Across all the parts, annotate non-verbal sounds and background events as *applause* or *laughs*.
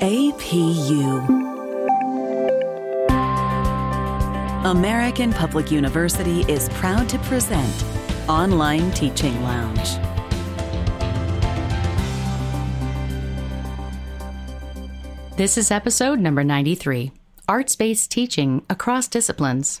APU. American Public University is proud to present Online Teaching Lounge. This is episode number 93 Arts Based Teaching Across Disciplines.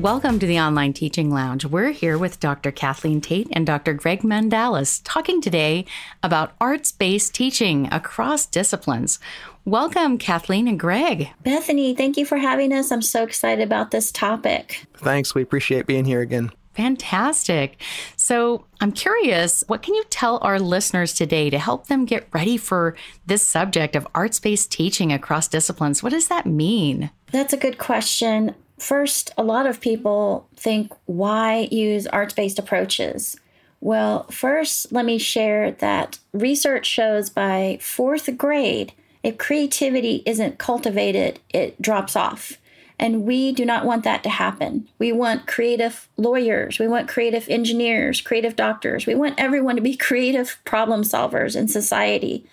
Welcome to the Online Teaching Lounge. We're here with Dr. Kathleen Tate and Dr. Greg Mandalas talking today about arts based teaching across disciplines. Welcome, Kathleen and Greg. Bethanie, thank you for having us. I'm so excited about this topic. Thanks. We appreciate being here again. Fantastic. So, I'm curious, what can you tell our listeners today to help them get ready for this subject of arts based teaching across disciplines? What does that mean? That's a good question. First, a lot of people think, why use arts based approaches? Well, first, let me share that research shows by fourth grade, if creativity isn't cultivated, it drops off. And we do not want that to happen. We want creative lawyers, we want creative engineers, creative doctors. We want everyone to be *laughs* creative problem solvers in society.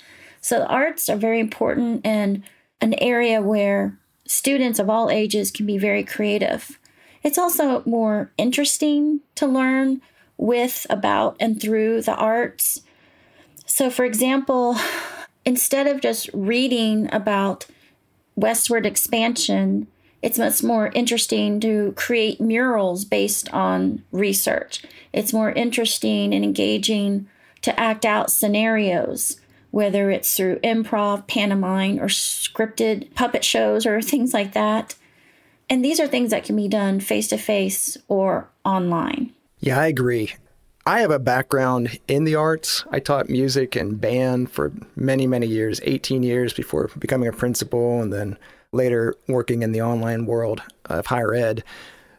So, the arts are very important and an area where students of all ages can be very creative. It's also more interesting to learn with, about, and through the arts. So, for example, instead of just reading about westward expansion, it's much more interesting to create murals based on research. It's more interesting and engaging to act out scenarios whether it's through improv, pantomime, or scripted puppet shows or things like that. And these are things that can be done face to face or online. Yeah, I agree. I have a background in the arts. I taught music and band for many, many years 18 years before becoming a principal, and then later working in the online world of higher ed.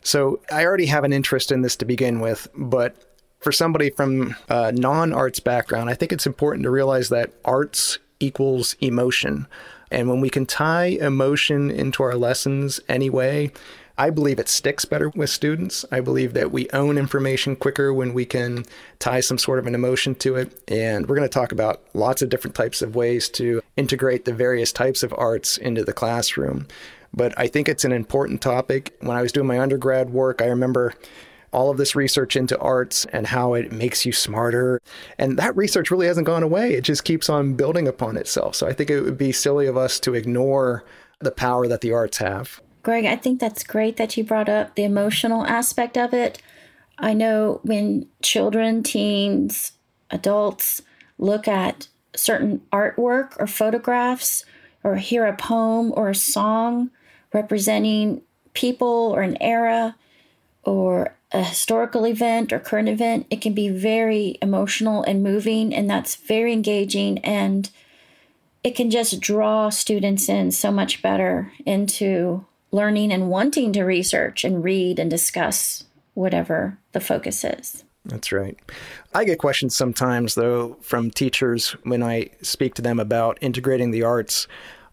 So I already have an interest in this to begin with, but for somebody from a non arts background, I think it's important to realize that arts equals emotion. And when we can tie emotion into our lessons anyway, I believe it sticks better with students. I believe that we own information quicker when we can tie some sort of an emotion to it. And we're going to talk about lots of different types of ways to integrate the various types of arts into the classroom. But I think it's an important topic. When I was doing my undergrad work, I remember all of this research into arts and how it makes you smarter. And that research really hasn't gone away. It just keeps on building upon itself. So I think it would be silly of us to ignore the power that the arts have. Greg, I think that's great that you brought up the emotional aspect of it. I know when children, teens, adults look at certain artwork or photographs or hear a poem or a song representing people or an era or a historical event or current event, it can be very emotional and moving, and that's very engaging. And it can just draw students in so much better into learning and wanting to research and read and discuss whatever the focus is. That's right. I get questions sometimes, though, from teachers when I speak to them about integrating the arts.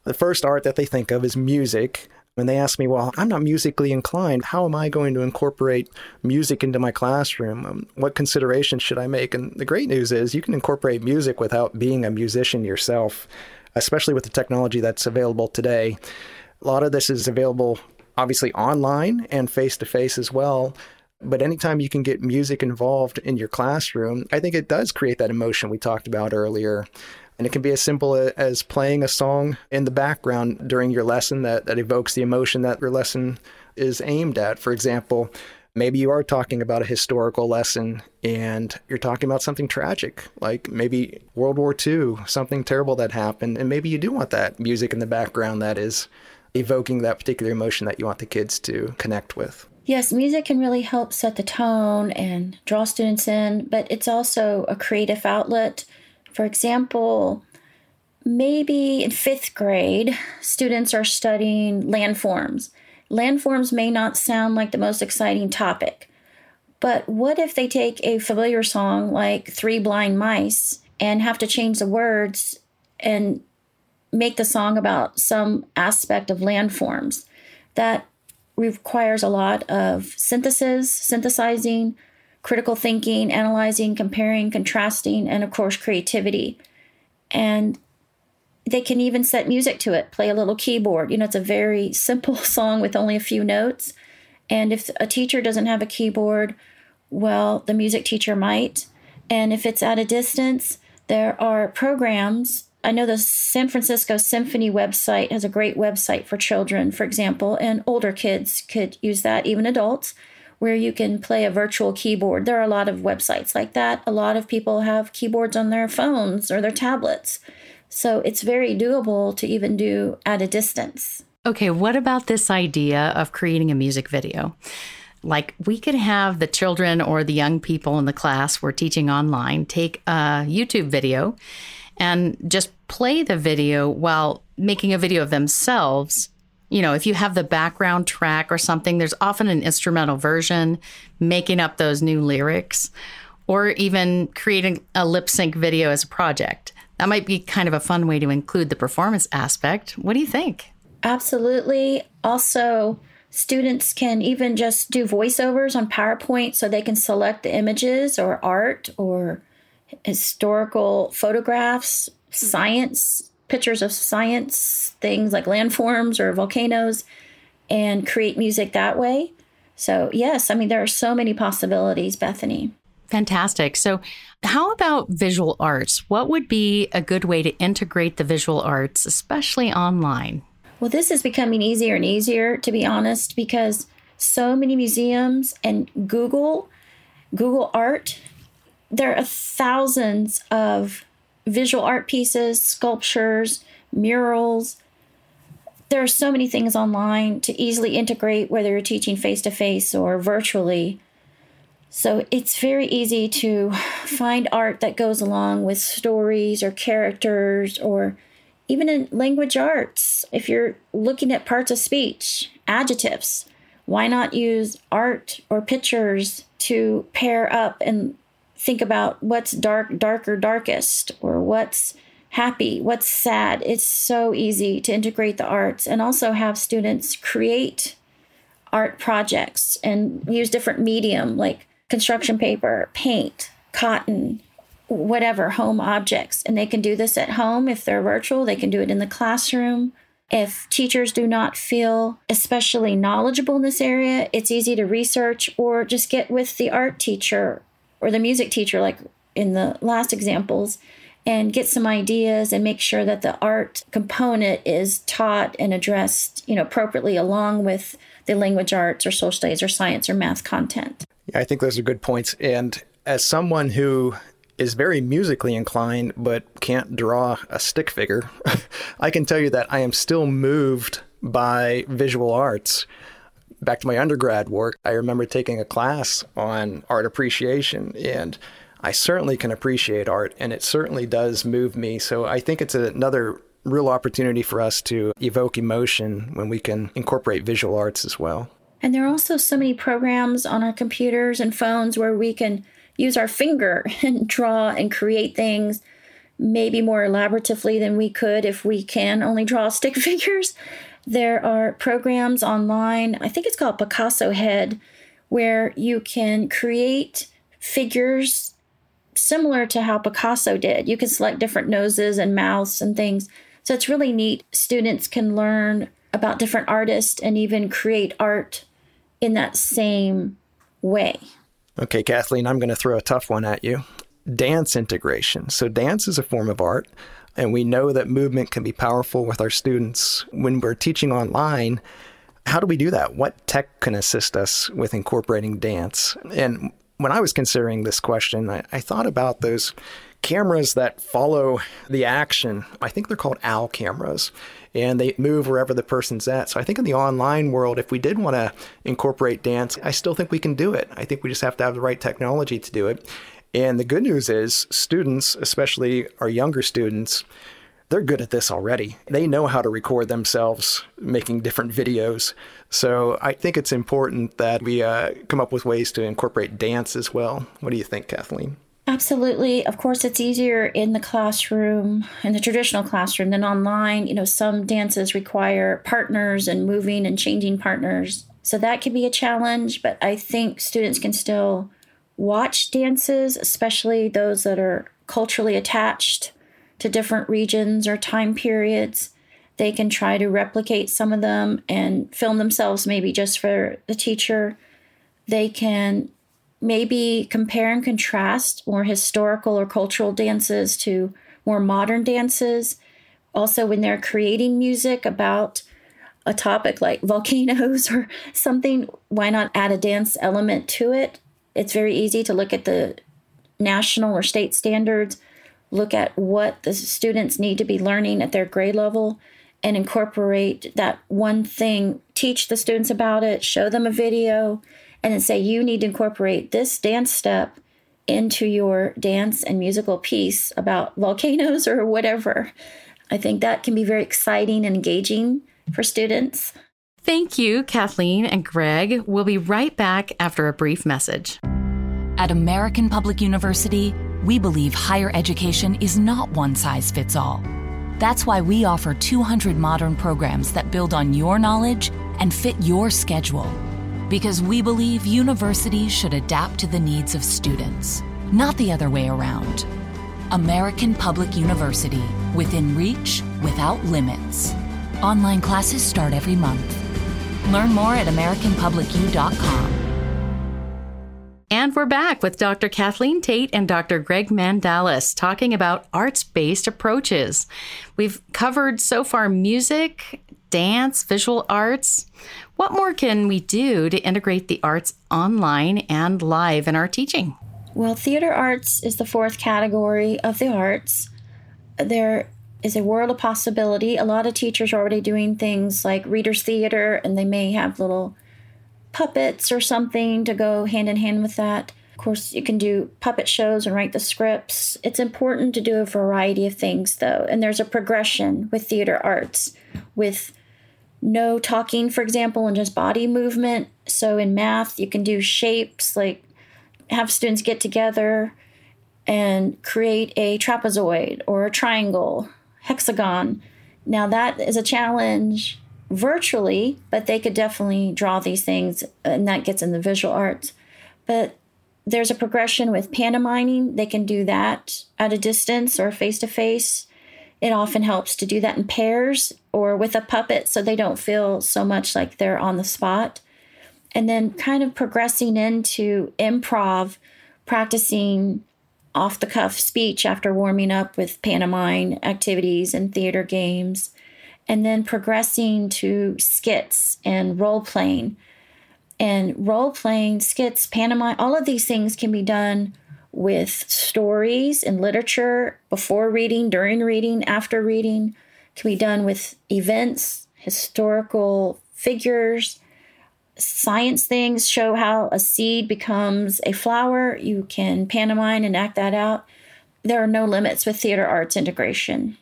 The first art that they think of is music. When they ask me, well, I'm not musically inclined, how am I going to incorporate music into my classroom? Um, what considerations should I make? And the great news is you can incorporate music without being a musician yourself, especially with the technology that's available today. A lot of this is available obviously online and face to face as well. But anytime you can get music involved in your classroom, I think it does create that emotion we talked about earlier. And it can be as simple as playing a song in the background during your lesson that, that evokes the emotion that your lesson is aimed at. For example, maybe you are talking about a historical lesson and you're talking about something tragic, like maybe World War II, something terrible that happened. And maybe you do want that music in the background that is evoking that particular emotion that you want the kids to connect with. Yes, music can really help set the tone and draw students in, but it's also a creative outlet for example, maybe in fifth grade, students are studying landforms. Landforms may not sound like the most exciting topic, But what if they take a familiar song like Three Blind Mice and have to change the words and make the song about some aspect of landforms? That requires a lot of synthesis, synthesizing, critical thinking, analyzing, comparing, contrasting, and of course, creativity. And they can even set music to it, play a little keyboard. You know, it's a very *laughs* simple song with only a few notes. And if a teacher doesn't have a keyboard, well, the music teacher might. And if it's at a distance, there are programs. I know the San Francisco Symphony website has a great website for children, for example, and older kids could use that, even adults where you can play a virtual keyboard. There are a lot of websites like that. A lot of people have keyboards on their phones or their tablets. So it's very doable to even do at a distance. Okay, what about this idea of creating a music video? Like, we could have the children or the young people in the class we're teaching online take a YouTube video and just play the video while making a video of themselves you know, if you have the background track or something, there's often an instrumental version making up those new lyrics or even creating a lip sync video as a project. That might be kind of a fun way to include the performance aspect. What do you think? Absolutely. Also, students can even just do voiceovers on PowerPoint so they can select the images or art or historical photographs, hmm. science pictures of science things like landforms or volcanoes and create music that way. So, yes, I mean, there are so many possibilities, Bethanie. Fantastic. So, how about visual arts? What would be a good way to integrate the visual arts, especially online? Well, this is becoming easier and easier, to be honest, because so many museums and Google, Google Art, there are thousands of visual art pieces, sculptures, murals. There are so many things online to easily integrate, whether you're teaching face to face or virtually. So it's very easy to find art that goes along with stories or characters or even in language arts. If you're looking at parts of speech, adjectives, why not use art or pictures to pair up and think about what's dark, darker, darkest, or what's happy, what's sad. It's so easy to integrate the arts and also have students create art projects and use different medium like construction paper, paint, cotton, whatever, home objects. And they can do this at home if they're virtual, they can do it in the classroom. If teachers do not feel especially knowledgeable in this area, it's easy to research or just get with the art teacher or the music teacher, like in the last examples, and get some ideas and make sure that the art component is taught and addressed, you know, appropriately along with the language arts or social studies or science or math content. Yeah, I think those are good points. And as someone who is very musically inclined but can't draw a stick figure, *laughs* I can tell you that I am still moved by visual arts back to my undergrad work, I remember taking a class on art appreciation, and I certainly can appreciate art, and it certainly does move me. So I think it's another real opportunity for us to evoke emotion when we can incorporate visual arts as well. And there are also so many programs on our computers and phones where we can use our finger *laughs* and draw and create things maybe more elaboratively than we could if we can only draw stick *laughs* figures. There are programs online, I think it's called Picasso Head, where you can create figures similar to how Picasso did. You can select different noses and mouths and things. So it's really neat. Students can learn about different artists and even create art in that same way. Okay, Kathleen, I'm going to throw a tough one at you. Dance integration. So, dance is a form of art. And we know that movement can be powerful with our students when we're teaching online. How do we do that? What tech can assist us with incorporating dance? And when I was considering this question, I, I thought about those cameras that follow the action. I think they're called OWL cameras and they move wherever the person's at. So I think in the online world, if we did want to incorporate dance, I still think we can do it. I think we just have to have the right technology to do it. And the good news is, students, especially our younger students, they're good at this already. They know how to record themselves making different videos. So I think it's important that we uh, come up with ways to incorporate dance as well. What do you think, Kathleen? Absolutely. Of course, it's easier in the classroom, in the traditional classroom, than online. You know, some dances require partners and moving and changing partners. So that can be a challenge, but I think students can still watch dances, especially those that are culturally attached to different regions or time periods. They can try to replicate some of them and film themselves, maybe just for the teacher. They can maybe compare and contrast more historical or cultural dances to more modern dances. Also, when they're creating music about a topic like *laughs* volcanoes or something, why not add a dance element to it? It's very easy to look at the national or state standards, look at what the students need to be learning at their grade level, and incorporate that one thing, teach the students about it, show them a video, and then say you need to incorporate this dance step into your dance and musical piece about *laughs* volcanoes or whatever. I think that can be very exciting and engaging for students. Thank you, Kathleen and Greg. We'll be right back after a brief message. At American Public University, we believe higher education is not one size fits all. That's why we offer 200 modern programs that build on your knowledge and fit your schedule because we believe universities should adapt to the needs of students, not the other way around. American Public University, within reach, without limits. Online classes start every month. Learn more at AmericanPublicU.com. And we're back with Dr. Kathleen Tate and Dr. Greg Mandalas talking about arts based approaches. We've covered so far music, dance, visual arts. What more can we do to integrate the arts online and live in our teaching? Well, theater arts is the fourth category of the arts. There is a world of possibility. A lot of teachers are already doing things like readers' theater, and they may have little puppets or something to go hand in hand with that. Of course, you can do puppet shows and write the scripts. It's important to do a variety of things, though, and there's a progression with theater arts, with no talking, for example, and just body movement. So in math, you can do shapes like have students get together and create a trapezoid or a triangle, hexagon. Now, that is a challenge virtually, but they could definitely draw these things, and that gets in the visual arts. But there's a progression with pantomiming. They can do that at a distance or face to face. It often helps to do that in pairs or with a puppet so they don't feel so much like they're on the spot. And then kind of progressing into improv, practicing off the cuff speech after warming up with pantomime activities and theater games, and then progressing to skits and role playing. And role playing, skits, pantomime, all of these things can be done with stories and literature before reading, during reading, after reading. can be done with events, historical figures, science things show how a seed becomes a flower. You can pantomime and act that out. There are no limits with theater arts integration.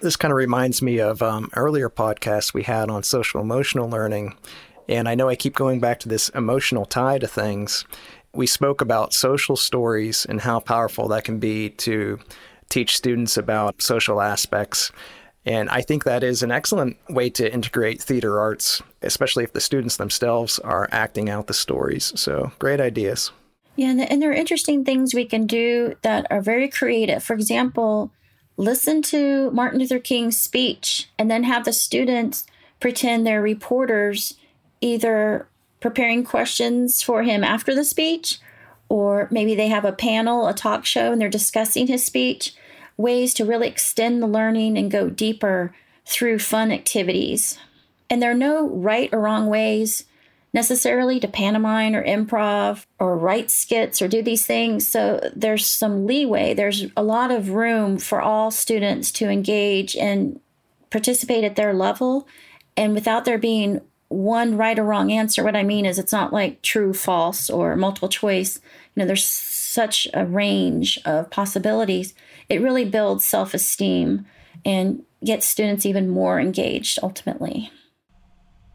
This kind of reminds me of um, earlier podcasts we had on social emotional learning. And I know I keep going back to this emotional tie to things we spoke about social stories and how powerful that can be to teach students about social aspects. And I think that is an excellent way to integrate theater arts, especially if the students themselves are acting out the stories. So, great ideas. Yeah, and there are interesting things we can do that are very creative. For example, listen to Martin Luther King's speech and then have the students pretend they're reporters, either preparing questions for him after the speech, or maybe they have a panel, a talk show, and they're discussing his speech. Ways to really extend the learning and go deeper through fun activities. And there are no right or wrong ways necessarily to pantomime or improv or write skits or do these things. So there's some leeway. There's a lot of room for all students to engage and participate at their level and without there being one right or wrong answer. What I mean is, it's not like true, false, or multiple choice. You know, there's such a range of possibilities. It really builds self esteem and gets students even more engaged ultimately.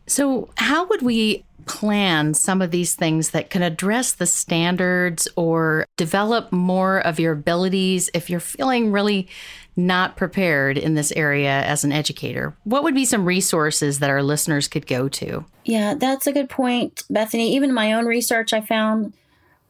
So, how would we plan some of these things that can address the standards or develop more of your abilities if you're feeling really not prepared in this area as an educator? What would be some resources that our listeners could go to? Yeah, that's a good point, Bethanie. Even in my own research, I found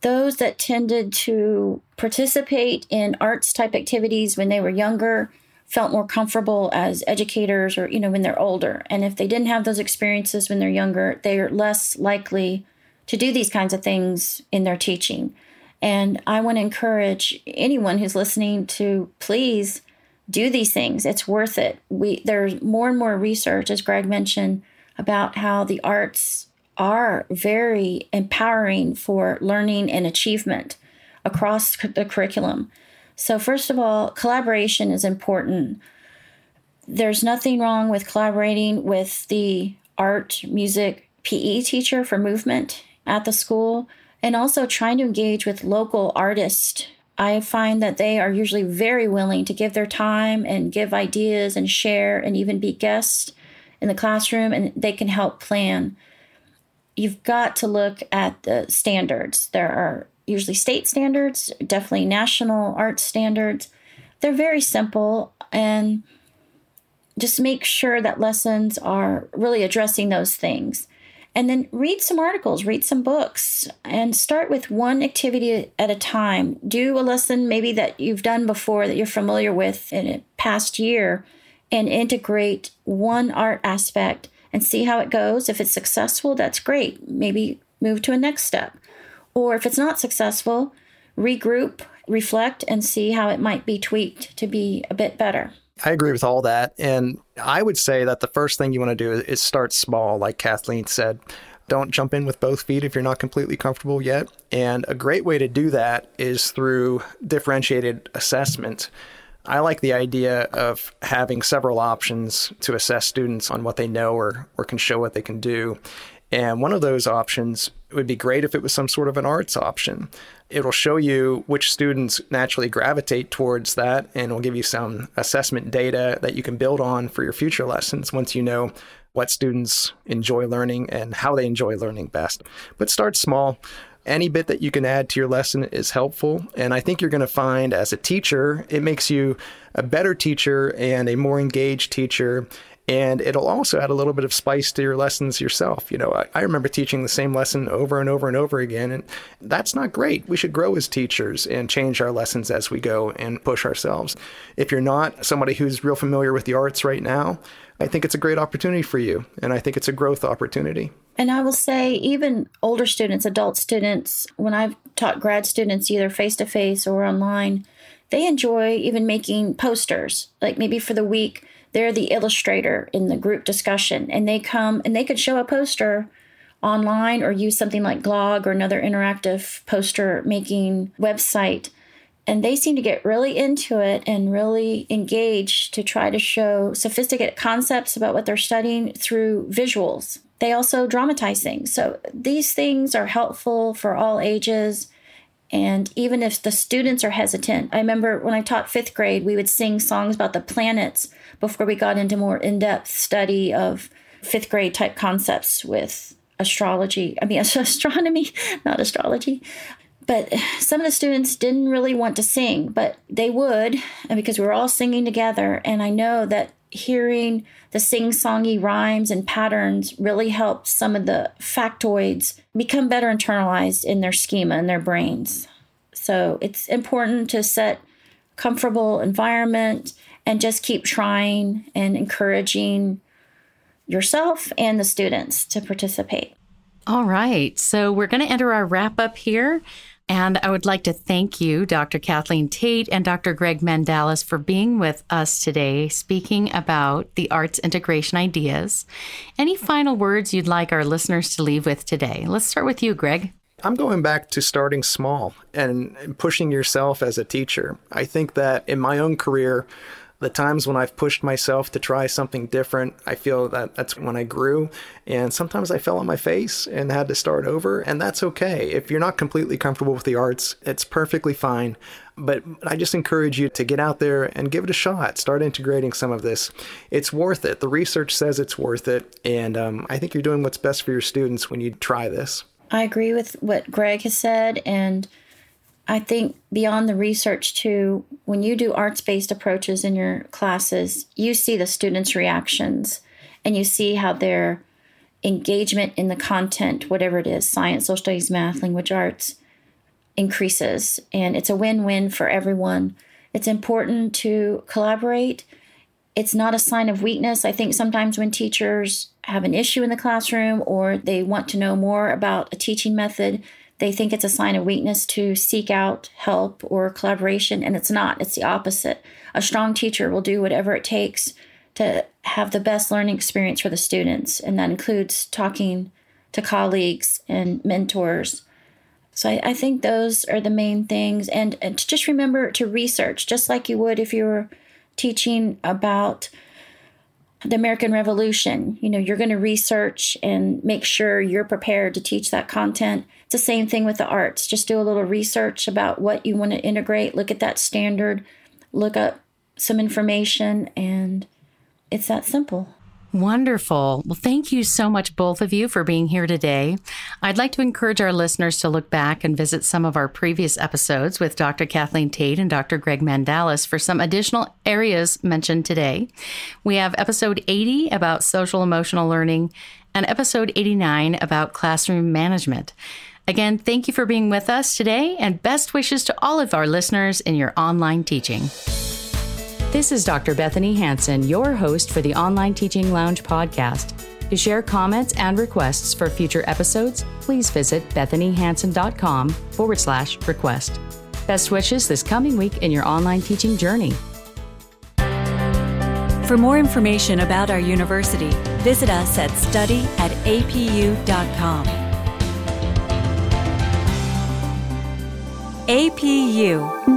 those that tended to participate in arts type activities when they were younger felt more comfortable as educators or you know when they're older. And if they didn't have those experiences when they're younger they're less likely to do these kinds of things in their teaching. And i want to encourage anyone who's listening to please do these things. It's worth it. We there's more and more research as greg mentioned about how the arts are very empowering for learning and achievement across the curriculum so, first of all, collaboration is important. There's nothing wrong with collaborating with the art, music, PE teacher for movement at the school, and also trying to engage with local artists. I find that they are usually very willing to give their time and give ideas and share and even be guests in the classroom, and they can help plan. You've got to look at the standards. There are usually state standards, definitely national art standards. They're very simple and just make sure that lessons are really addressing those things. And then read some articles, read some books, and start with one activity at a time. Do a lesson maybe that you've done before that you're familiar with in a past year and integrate one art aspect and see how it goes. If it's successful, that's great. Maybe move to a next step. Or if it's not successful, regroup, reflect, and see how it might be tweaked to be a bit better. I agree with all that. And I would say that the first thing you want to do is start small, like Kathleen said. Don't jump in with both feet if you're not completely comfortable yet. And a great way to do that is through differentiated assessment. I like the idea of having several options to assess students on what they know or, or can show what they can do. And one of those options would be great if it was some sort of an arts option. It'll show you which students naturally gravitate towards that, and it'll give you some assessment data that you can build on for your future lessons once you know what students enjoy learning and how they enjoy learning best. But start small. Any bit that you can add to your lesson is helpful. And I think you're going to find as a teacher, it makes you a better teacher and a more engaged teacher and it'll also add a little bit of spice to your lessons yourself. You know, I, I, remember teaching the same lesson over and over and over again, and that's not great. We should grow as teachers and change our lessons as we go and push ourselves. If you're not somebody who's real familiar with the arts right now, I think it's a great opportunity for you, and I think it's a growth opportunity. And I will say, even older students, adult students, when I've taught grad students either face to face or online, they enjoy even making posters, like maybe for the week they're the illustrator in the group discussion and they come and they could show a poster online or use something like Glog or another interactive poster making website. And they seem to get really into it and really engaged to try to show sophisticated concepts about what they're studying through visuals. They also dramatize things. So these things are helpful for all ages. And even if the students are hesitant, I remember when I taught fifth grade, we would sing songs about the planets before we got into more in depth study of fifth grade type concepts with astrology. I mean, *laughs* astronomy, not astrology. But some of the students didn't really want to sing, but they would because we were all singing together. And I know that hearing the sing songy rhymes and patterns really helps some of the factoids become better internalized in their schema and their brains. So it's important to set comfortable environment and just keep trying and encouraging yourself and the students to participate. All right. So we're going to enter our wrap up here. And I would like to thank you, Dr. Kathleen Tate and Dr. Greg Mandalas, for being with us today, speaking about the arts integration ideas. Any final words you'd like our listeners to leave with today? Let's start with you, Greg. I'm going back to starting small and pushing yourself as a teacher. I think that in my own career, the times when I've pushed myself to try something different, I feel that that's when I grew. And sometimes I fell on my face and had to start over, and that's okay. If you're not completely comfortable with the arts, it's perfectly fine. But I just encourage you to get out there and give it a shot. Start integrating some of this. It's worth it. The research says it's worth it. And um, I think you're doing what's best for your students when you try this. I agree with what Greg has said. And I think beyond the research, too, when you do arts based approaches in your classes, you see the students' reactions and you see how their engagement in the content, whatever it is science, social studies, math, language arts increases. And it's a win win for everyone. It's important to collaborate. It's not a sign of weakness. I think sometimes when teachers have an issue in the classroom or they want to know more about a teaching method, they think it's a sign of weakness to seek out help or collaboration, and it's not. It's the opposite. A strong teacher will do whatever it takes to have the best learning experience for the students, and that includes talking to colleagues and mentors. So I, I think those are the main things, and, and just remember to research, just like you would if you were teaching about the American Revolution. You know, you're going to research and make sure you're prepared to teach that content. It's the same thing with the arts. Just do a little research about what you want to integrate, look at that standard, look up some information, and it's that simple. Wonderful. Well, thank you so much, both of you, for being here today. I'd like to encourage our listeners to look back and visit some of our previous episodes with Dr. Kathleen Tate and Dr. Greg Mandalas for some additional areas mentioned today. We have episode 80 about social emotional learning and episode 89 about classroom management. Again, thank you for being with us today and best wishes to all of our listeners in your online teaching. This is Dr. Bethanie Hansen, your host for the Online Teaching Lounge podcast. To share comments and requests for future episodes, please visit bethaniehansen.com forward slash request. Best wishes this coming week in your online teaching journey. For more information about our university, visit us at study at apu.com. APU